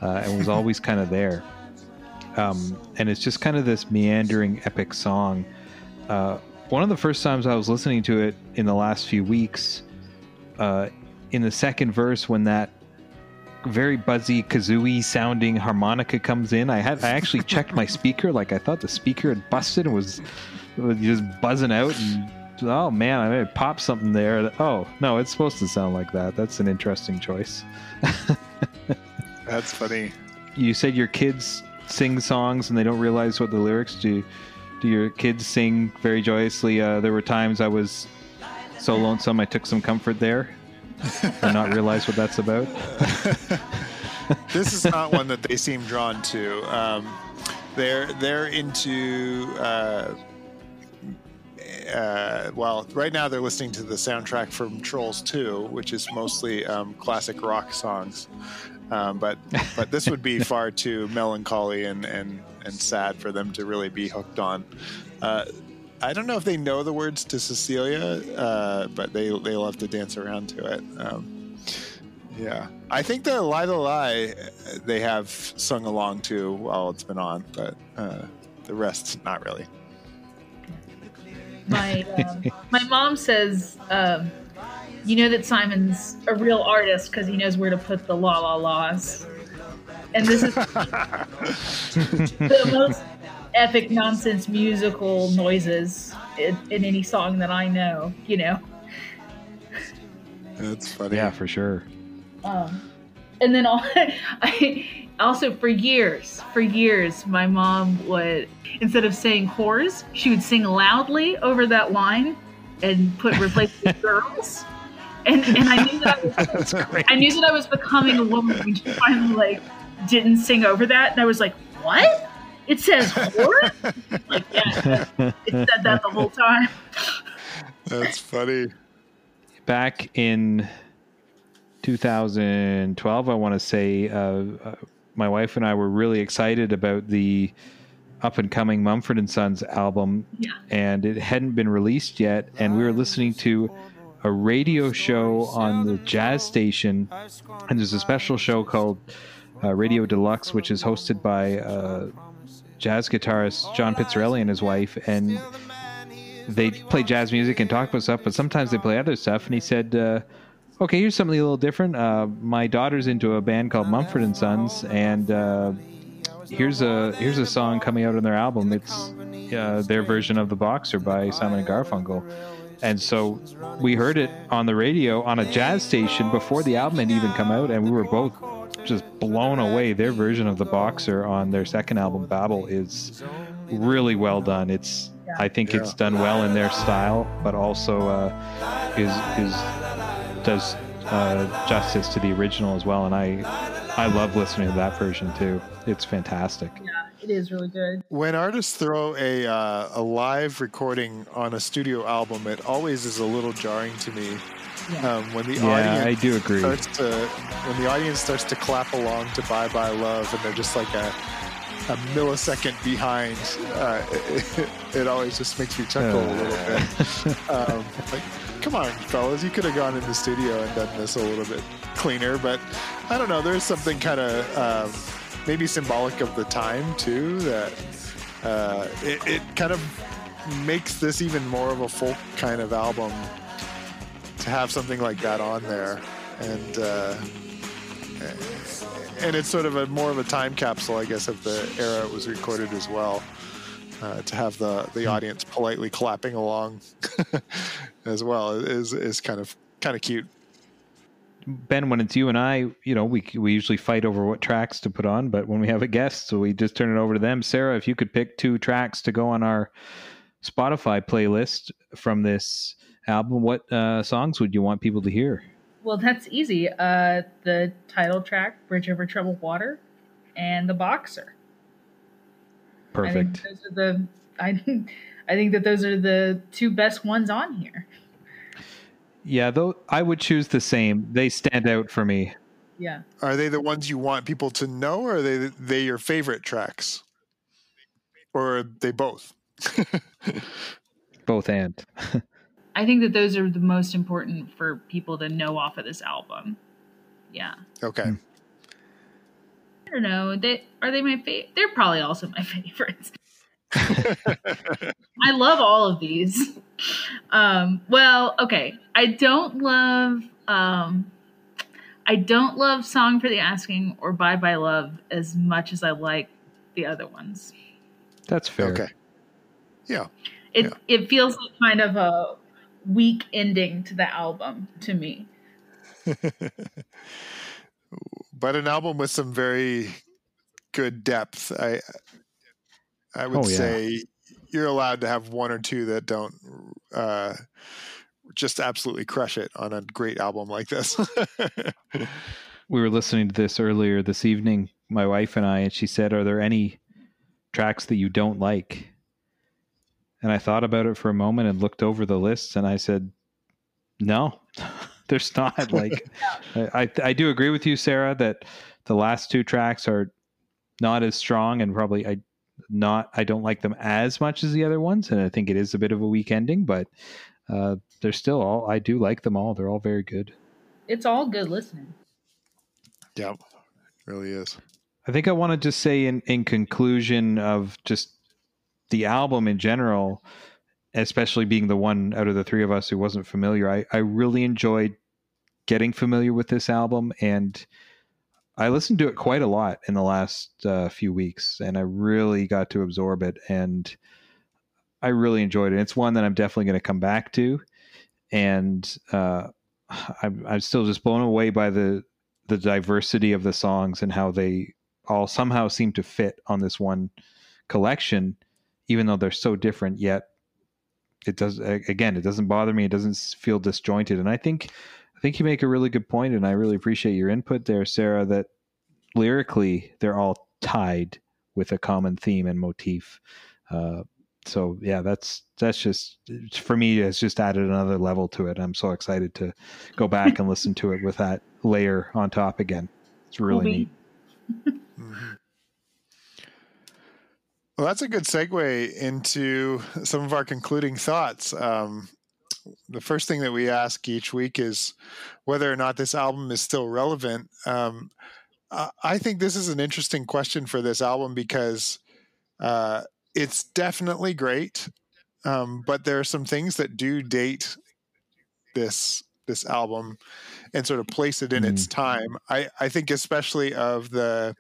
Uh, and was always kind of there. Um, and it's just kind of this meandering epic song. Uh, one of the first times I was listening to it in the last few weeks, uh, in the second verse, when that very buzzy kazooie sounding harmonica comes in, I had I actually checked my speaker, like I thought the speaker had busted and was, was just buzzing out and oh man, I may popped something there. Oh no, it's supposed to sound like that. That's an interesting choice. That's funny. You said your kids sing songs and they don't realize what the lyrics do. Do your kids sing very joyously? Uh, there were times I was so lonesome, I took some comfort there, and not realize what that's about. this is not one that they seem drawn to. Um, they're they're into. Uh, uh, well, right now they're listening to the soundtrack from Trolls 2, which is mostly um, classic rock songs. Um, but but this would be far too melancholy and, and, and sad for them to really be hooked on. Uh, I don't know if they know the words to Cecilia, uh, but they they love to dance around to it. Um, yeah, I think the "Lie to Lie" uh, they have sung along to while it's been on, but uh, the rest not really. My um, my mom says, um, you know that Simon's a real artist because he knows where to put the la la laws, and this is the most epic nonsense musical noises in, in any song that I know. You know. That's funny. Yeah, for sure. Um, and then all, I also for years, for years, my mom would instead of saying whores, she would sing loudly over that line and put replace with girls. And and I knew that I was, I knew that I was becoming a woman when she finally like didn't sing over that, and I was like, what? It says horror? like, yeah, it said that the whole time. That's funny. Back in 2012, I want to say, uh, uh, my wife and I were really excited about the up and coming Mumford and Sons album, Yeah. and it hadn't been released yet. And we were listening to a radio show on the jazz station, and there's a special show called uh, Radio Deluxe, which is hosted by uh, jazz guitarist John Pizzarelli and his wife, and they play jazz music and talk about stuff, but sometimes they play other stuff. And he said, uh, "Okay, here's something a little different. Uh, my daughter's into a band called Mumford and Sons, and uh, here's a here's a song coming out on their album. It's uh, their version of the Boxer by Simon and Garfunkel." And so we heard it on the radio on a jazz station before the album had even come out, and we were both just blown away. Their version of the Boxer on their second album, Babel, is really well done. It's I think it's done well in their style, but also uh, is is does uh, justice to the original as well. And I I love listening to that version too. It's fantastic. Yeah, it is really good. When artists throw a uh, a live recording on a studio album, it always is a little jarring to me. Yeah. Um, when the Yeah, I audience do agree. starts to when the audience starts to clap along to "Bye Bye Love" and they're just like a a millisecond behind, uh, it, it always just makes me chuckle a little bit. Um, like, come on, fellas, you could have gone in the studio and done this a little bit cleaner. But I don't know. There's something kind of um, maybe symbolic of the time too that uh, it, it kind of makes this even more of a folk kind of album to have something like that on there, and uh, and it's sort of a more of a time capsule, I guess, of the era it was recorded as well. Uh, to have the the audience politely clapping along as well is is kind of kind of cute. Ben, when it's you and I, you know, we we usually fight over what tracks to put on, but when we have a guest, so we just turn it over to them. Sarah, if you could pick two tracks to go on our Spotify playlist from this album, what uh, songs would you want people to hear? Well, that's easy. Uh, the title track, "Bridge Over Troubled Water," and "The Boxer." I Perfect. think those are the. I think, I think that those are the two best ones on here. Yeah, though I would choose the same. They stand out for me. Yeah. Are they the ones you want people to know, or are they they your favorite tracks, or are they both? Both and. I think that those are the most important for people to know off of this album. Yeah. Okay. I don't know. They are they my favorite? They're probably also my favorites. I love all of these. Um, well, okay. I don't love um, I don't love Song for the Asking or Bye Bye Love as much as I like the other ones. That's fair. Okay. Yeah. It Yeah. it feels like kind of a weak ending to the album to me. but an album with some very good depth. I I would Oh, yeah. say you're allowed to have one or two that don't uh, just absolutely crush it on a great album like this. We were listening to this earlier this evening, my wife and I, and she said, Are there any tracks that you don't like? And I thought about it for a moment and looked over the list and I said, No, there's not. Like, I, I, I do agree with you, Sarah, that the last two tracks are not as strong and probably I not I don't like them as much as the other ones, and I think it is a bit of a weak ending, but uh, they're still all I do like them all. They're all very good. It's all good listening. yeah, really is. I think I want to just say in, in conclusion of just the album in general, especially being the one out of the three of us who wasn't familiar, I, I really enjoyed getting familiar with this album and I listened to it quite a lot in the last uh, few weeks and I really got to absorb it and I really enjoyed it. It's one that I'm definitely going to come back to and uh, I'm, I'm still just blown away by the the diversity of the songs and how they all somehow seem to fit on this one collection, even though they're so different. Yet it does again, it doesn't bother me. It doesn't feel disjointed, and I think think you make a really good point, and I really appreciate your input there, Sarah. That lyrically they're all tied with a common theme and motif. Uh, so yeah, that's that's just for me. It's just added another level to it. I'm so excited to go back and listen to it with that layer on top again. It's really Cool neat. Mhm. Well, that's a good segue into some of our concluding thoughts. Um, the first thing that we ask each week is whether or not this album is still relevant. Um, I think this is an interesting question for this album because uh, it's definitely great, um, but there are some things that do date this this album and sort of place it in its time. I, I think especially of the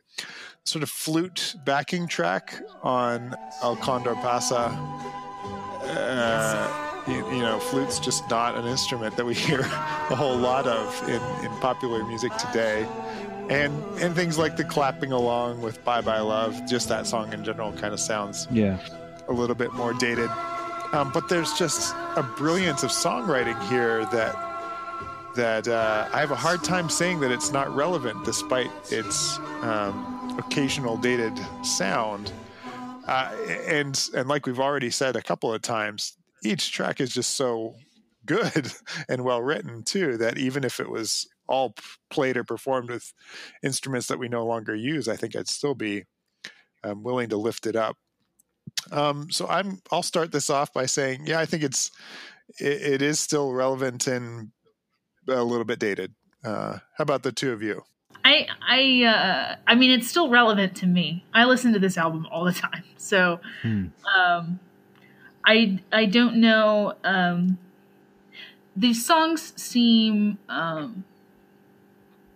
sort of flute backing track on El Condor Pasa. Uh, you, know, flute's just not an instrument that we hear a whole lot of in, in popular music today. And and things like the clapping along with Bye Bye Love, just that song in general kind of sounds Yeah. a little bit more dated. Um, but there's just a brilliance of songwriting here that that uh, I have a hard time saying that it's not relevant, despite its um, occasional dated sound. Uh, and and like we've already said a couple of times, each track is just so good and well written too that even if it was all played or performed with instruments that we no longer use, I think I'd still be um, willing to lift it up. Um, so I'm I'll start this off by saying, yeah, I think it's it, it is still relevant and a little bit dated. Uh, how about the two of you? I I uh I mean it's still relevant to me. I listen to this album all the time. So Hmm. um I I don't know um these songs seem um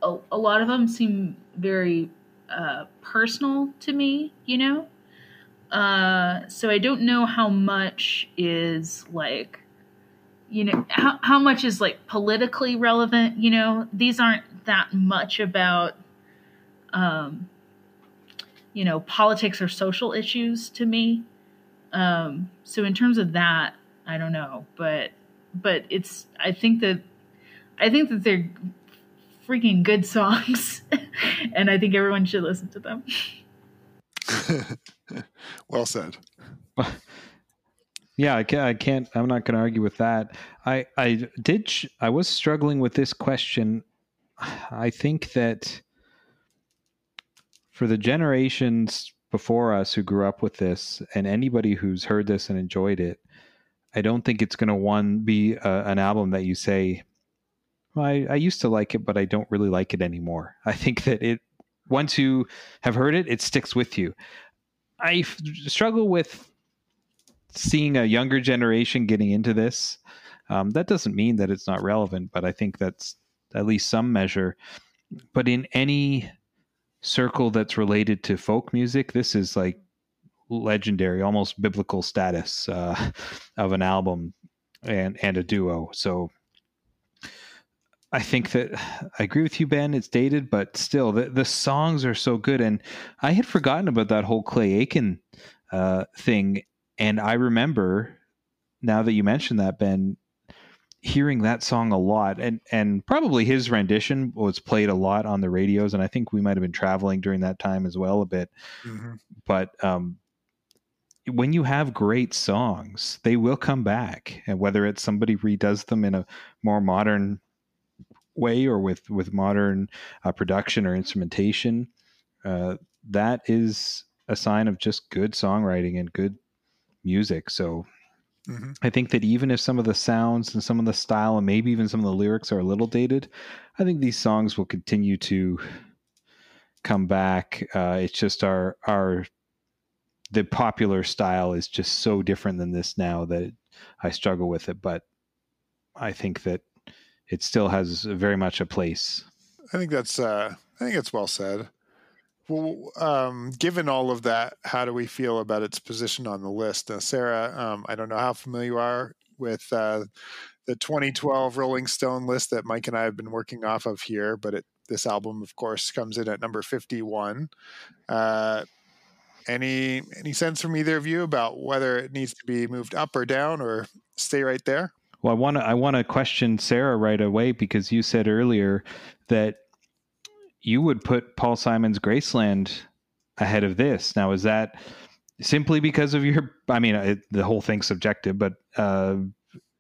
a, a lot of them seem very uh personal to me, you know? Uh so I don't know how much is like you know how, how much is like politically relevant you know these aren't that much about um you know politics or social issues to me um so in terms of that i don't know but but it's i think that i think that they're freaking good songs and i think everyone should listen to them well said. Yeah, I can't, I can't. I'm not going to argue with that. I, I did. sh- I was struggling with this question. I think that for the generations before us who grew up with this, and anybody who's heard this and enjoyed it, I don't think it's going to one be a, an album that you say, well, I, I used to like it, but I don't really like it anymore. I think that it once you have heard it, it sticks with you. I f- struggle with seeing a younger generation getting into this. Um, that doesn't mean that it's not relevant, but I think that's at least some measure. But in any circle that's related to folk music, this is like legendary, almost biblical status uh, of an album and and a duo. So I think that I agree with you, Ben. It's dated, but still, the the songs are so good. And I had forgotten about that whole Clay Aiken uh, thing, and I remember now that you mentioned that, Ben, hearing that song a lot, and and probably his rendition was played a lot on the radios, and I think we might have been traveling during that time as well a bit. Mhm. But um, when you have great songs, they will come back, and whether it's somebody redoes them in a more modern way or with with modern uh, production or instrumentation, uh, that is a sign of just good songwriting and good music. So Mhm. I think that even if some of the sounds and some of the style and maybe even some of the lyrics are a little dated, I think these songs will continue to come back. Uh, it's just our our the popular style is just so different than this now that I struggle with it. But I think that it still has very much a place. I think that's uh, I think it's well said. Well, um, given all of that, how do we feel about its position on the list? Uh, Sarah, um, I don't know how familiar you are with uh, the 2012 Rolling Stone list that Mike and I have been working off of here, but it, this album, of course, comes in at number 51. Uh, any any sense from either of you about whether it needs to be moved up or down or stay right there? Well, I want to I want to question Sarah right away because you said earlier that you would put Paul Simon's Graceland ahead of this. Now, is that simply because of your? I mean, it, the whole thing's subjective, but uh,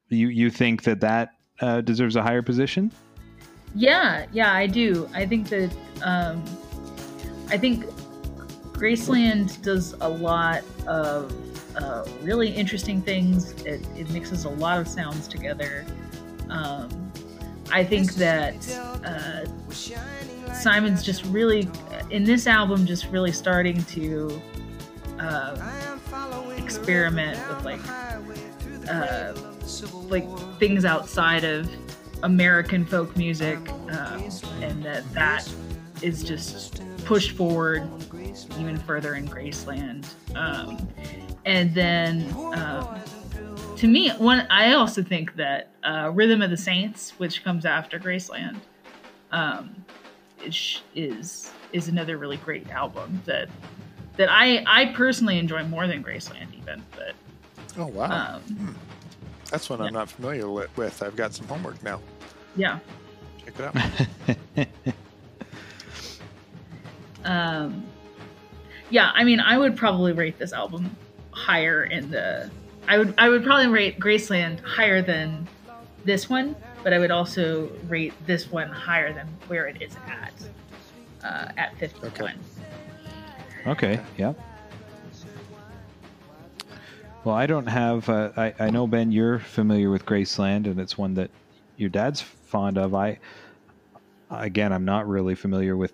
you you think that that uh, deserves a higher position? Yeah, yeah, I do. I think that um, I think Graceland does a lot of uh, really interesting things. It, it mixes a lot of sounds together. Um, I think that uh, Simon's just really in this album, just really starting to uh, experiment with like uh, like things outside of American folk music, um, and that that is just pushed forward even further in Graceland. Um, and then, um, to me, one I also think that uh, Rhythm of the Saints, which comes after Graceland, um, is is is another really great album that that I I personally enjoy more than Graceland even. But Oh wow, um, Hmm. that's one yeah. I'm not familiar with. I've got some homework now. yeah. Check it out. um yeah i mean i would probably rate this album higher in the i would i would probably rate graceland higher than this one but i would also rate this one higher than where it is at uh, at 51 Okay. Okay, yeah. Well, I don't have. Uh, I I know Ben, you're familiar with Graceland, and it's one that your dad's fond of. I again, I'm not really familiar with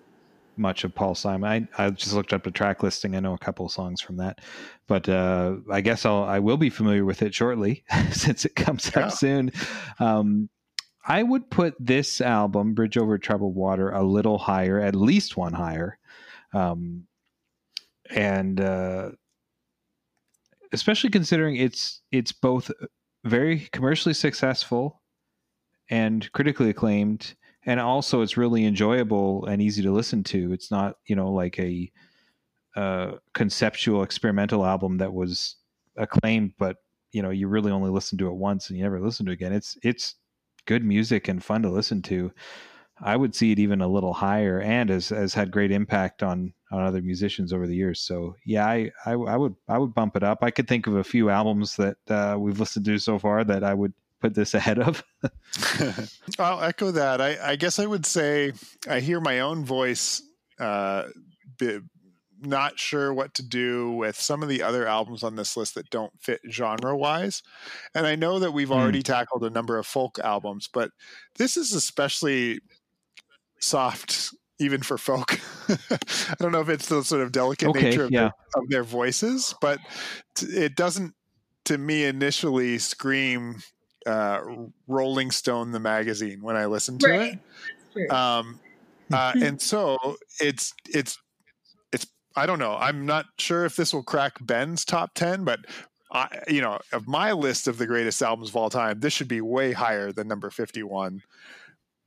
much of Paul Simon. I I just looked up the track listing. I know a couple of songs from that, but uh, I guess I'll I will be familiar with it shortly since it comes Yeah. out soon. Um, I would put this album, Bridge Over Troubled Water, a little higher, at least one higher. Um, and uh, especially considering it's it's both very commercially successful and critically acclaimed and also it's really enjoyable and easy to listen to. It's not you know like a uh, conceptual experimental album that was acclaimed but you know you really only listen to it once and you never listen to it again. It's it's good music and fun to listen to. I would see it even a little higher and has, has had great impact on on other musicians over the years. So yeah I, I i would i would bump it up. I could think of a few albums that uh, we've listened to so far that i would put this ahead of I'll echo that. I, I guess I would say I hear my own voice, uh, bi- not sure what to do with some of the other albums on this list that don't fit genre wise. And I know that we've Hmm. already tackled a number of folk albums, but this is especially soft even for folk. I don't know if it's the sort of delicate Okay, nature of, yeah. their, of their voices, but t- it doesn't to me initially scream uh, Rolling Stone the magazine when I listen to Right. it. Um, uh, and so it's it's it's I don't know. I'm not sure if this will crack Ben's top ten, but I you know of my list of the greatest albums of all time, this should be way higher than number fifty one.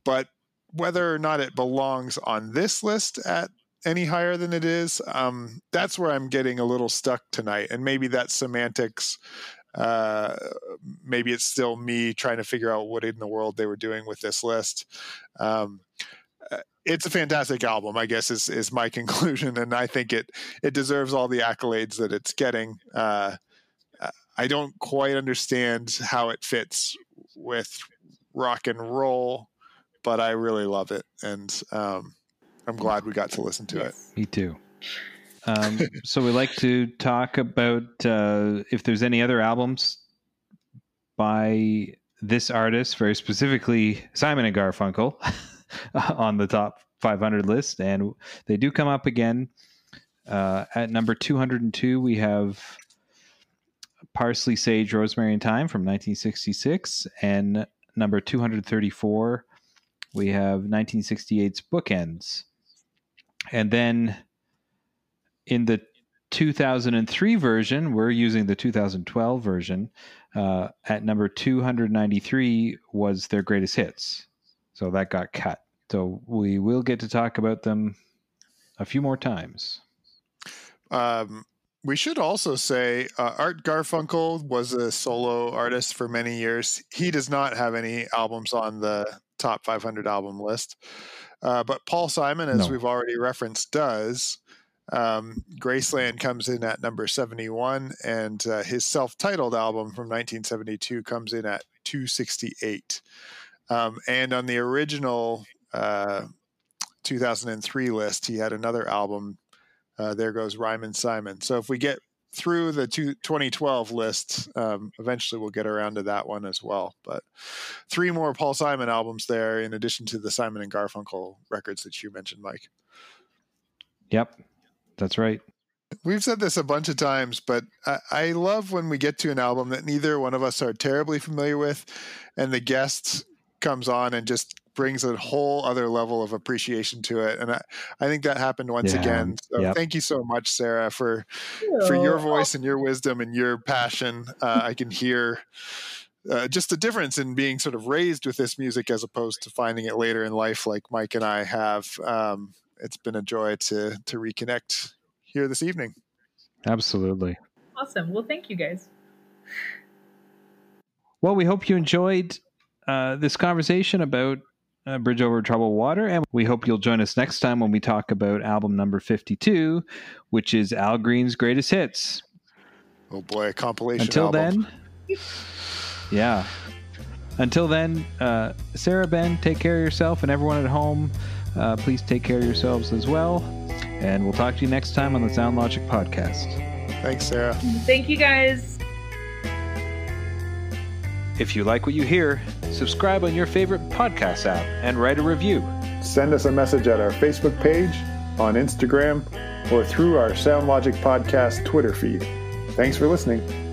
But whether or not it belongs on this list at any higher than it is, um, that's where I'm getting a little stuck tonight. And maybe that's semantics. Uh, maybe it's still me trying to figure out what in the world they were doing with this list. Um, uh, it's a fantastic album, I guess, is is my conclusion, and I think it it deserves all the accolades that it's getting. Uh, I don't quite understand how it fits with rock and roll, but I really love it, and um, I'm glad we got to listen to it. Me too. Um, so we like to talk about uh, if there's any other albums by this artist, very specifically Simon and Garfunkel, on the top 500 list, and they do come up again. Uh, at number 202, we have Parsley, Sage, Rosemary, and Thyme from 1966, and number 234, we have 1968's Bookends. And then in the 2003 version, we're using the 2012 version. Uh, at number 293 was their greatest hits. So that got cut. So we will get to talk about them a few more times. Um, we should also say uh, Art Garfunkel was a solo artist for many years. He does not have any albums on the top 500 album list. Uh, but Paul Simon, as No. we've already referenced, does. Um, Graceland comes in at number 71, and uh, his self titled album from 1972 comes in at 268. Um, and on the original uh, 2003 list, he had another album. Uh, there goes Rhymin' Simon. So if we get through the two, 2012 list, um, eventually we'll get around to that one as well. But three more Paul Simon albums there, in addition to the Simon and Garfunkel records that you mentioned, Mike. Yep, that's right. We've said this a bunch of times, but I, I, love when we get to an album that neither one of us are terribly familiar with, and the guest comes on and just brings a whole other level of appreciation to it. And I, I think that happened once yeah. again. So yep. thank you so much, Sarah, for for your voice and your wisdom and your passion. Uh, I can hear. Uh, just the difference in being sort of raised with this music as opposed to finding it later in life, like Mike and I have. Um, it's been a joy to to reconnect here this evening. Absolutely. Awesome. Well, thank you guys. Well, we hope you enjoyed uh, this conversation about uh, Bridge Over Troubled Water, and we hope you'll join us next time when we talk about album number 52, which is Al Green's greatest hits. Oh boy, a compilation. Until album. then, yeah. Until then, uh, Sarah, Ben, take care of yourself, and everyone at home, uh, please take care of yourselves as well. And we'll talk to you next time on the Sound Logic podcast. Thanks, Sarah. Thank you, guys. If you like what you hear, subscribe on your favorite podcast app and write a review. Send us a message at our Facebook page, on Instagram, or through our Sound Logic Podcast Twitter feed. Thanks for listening.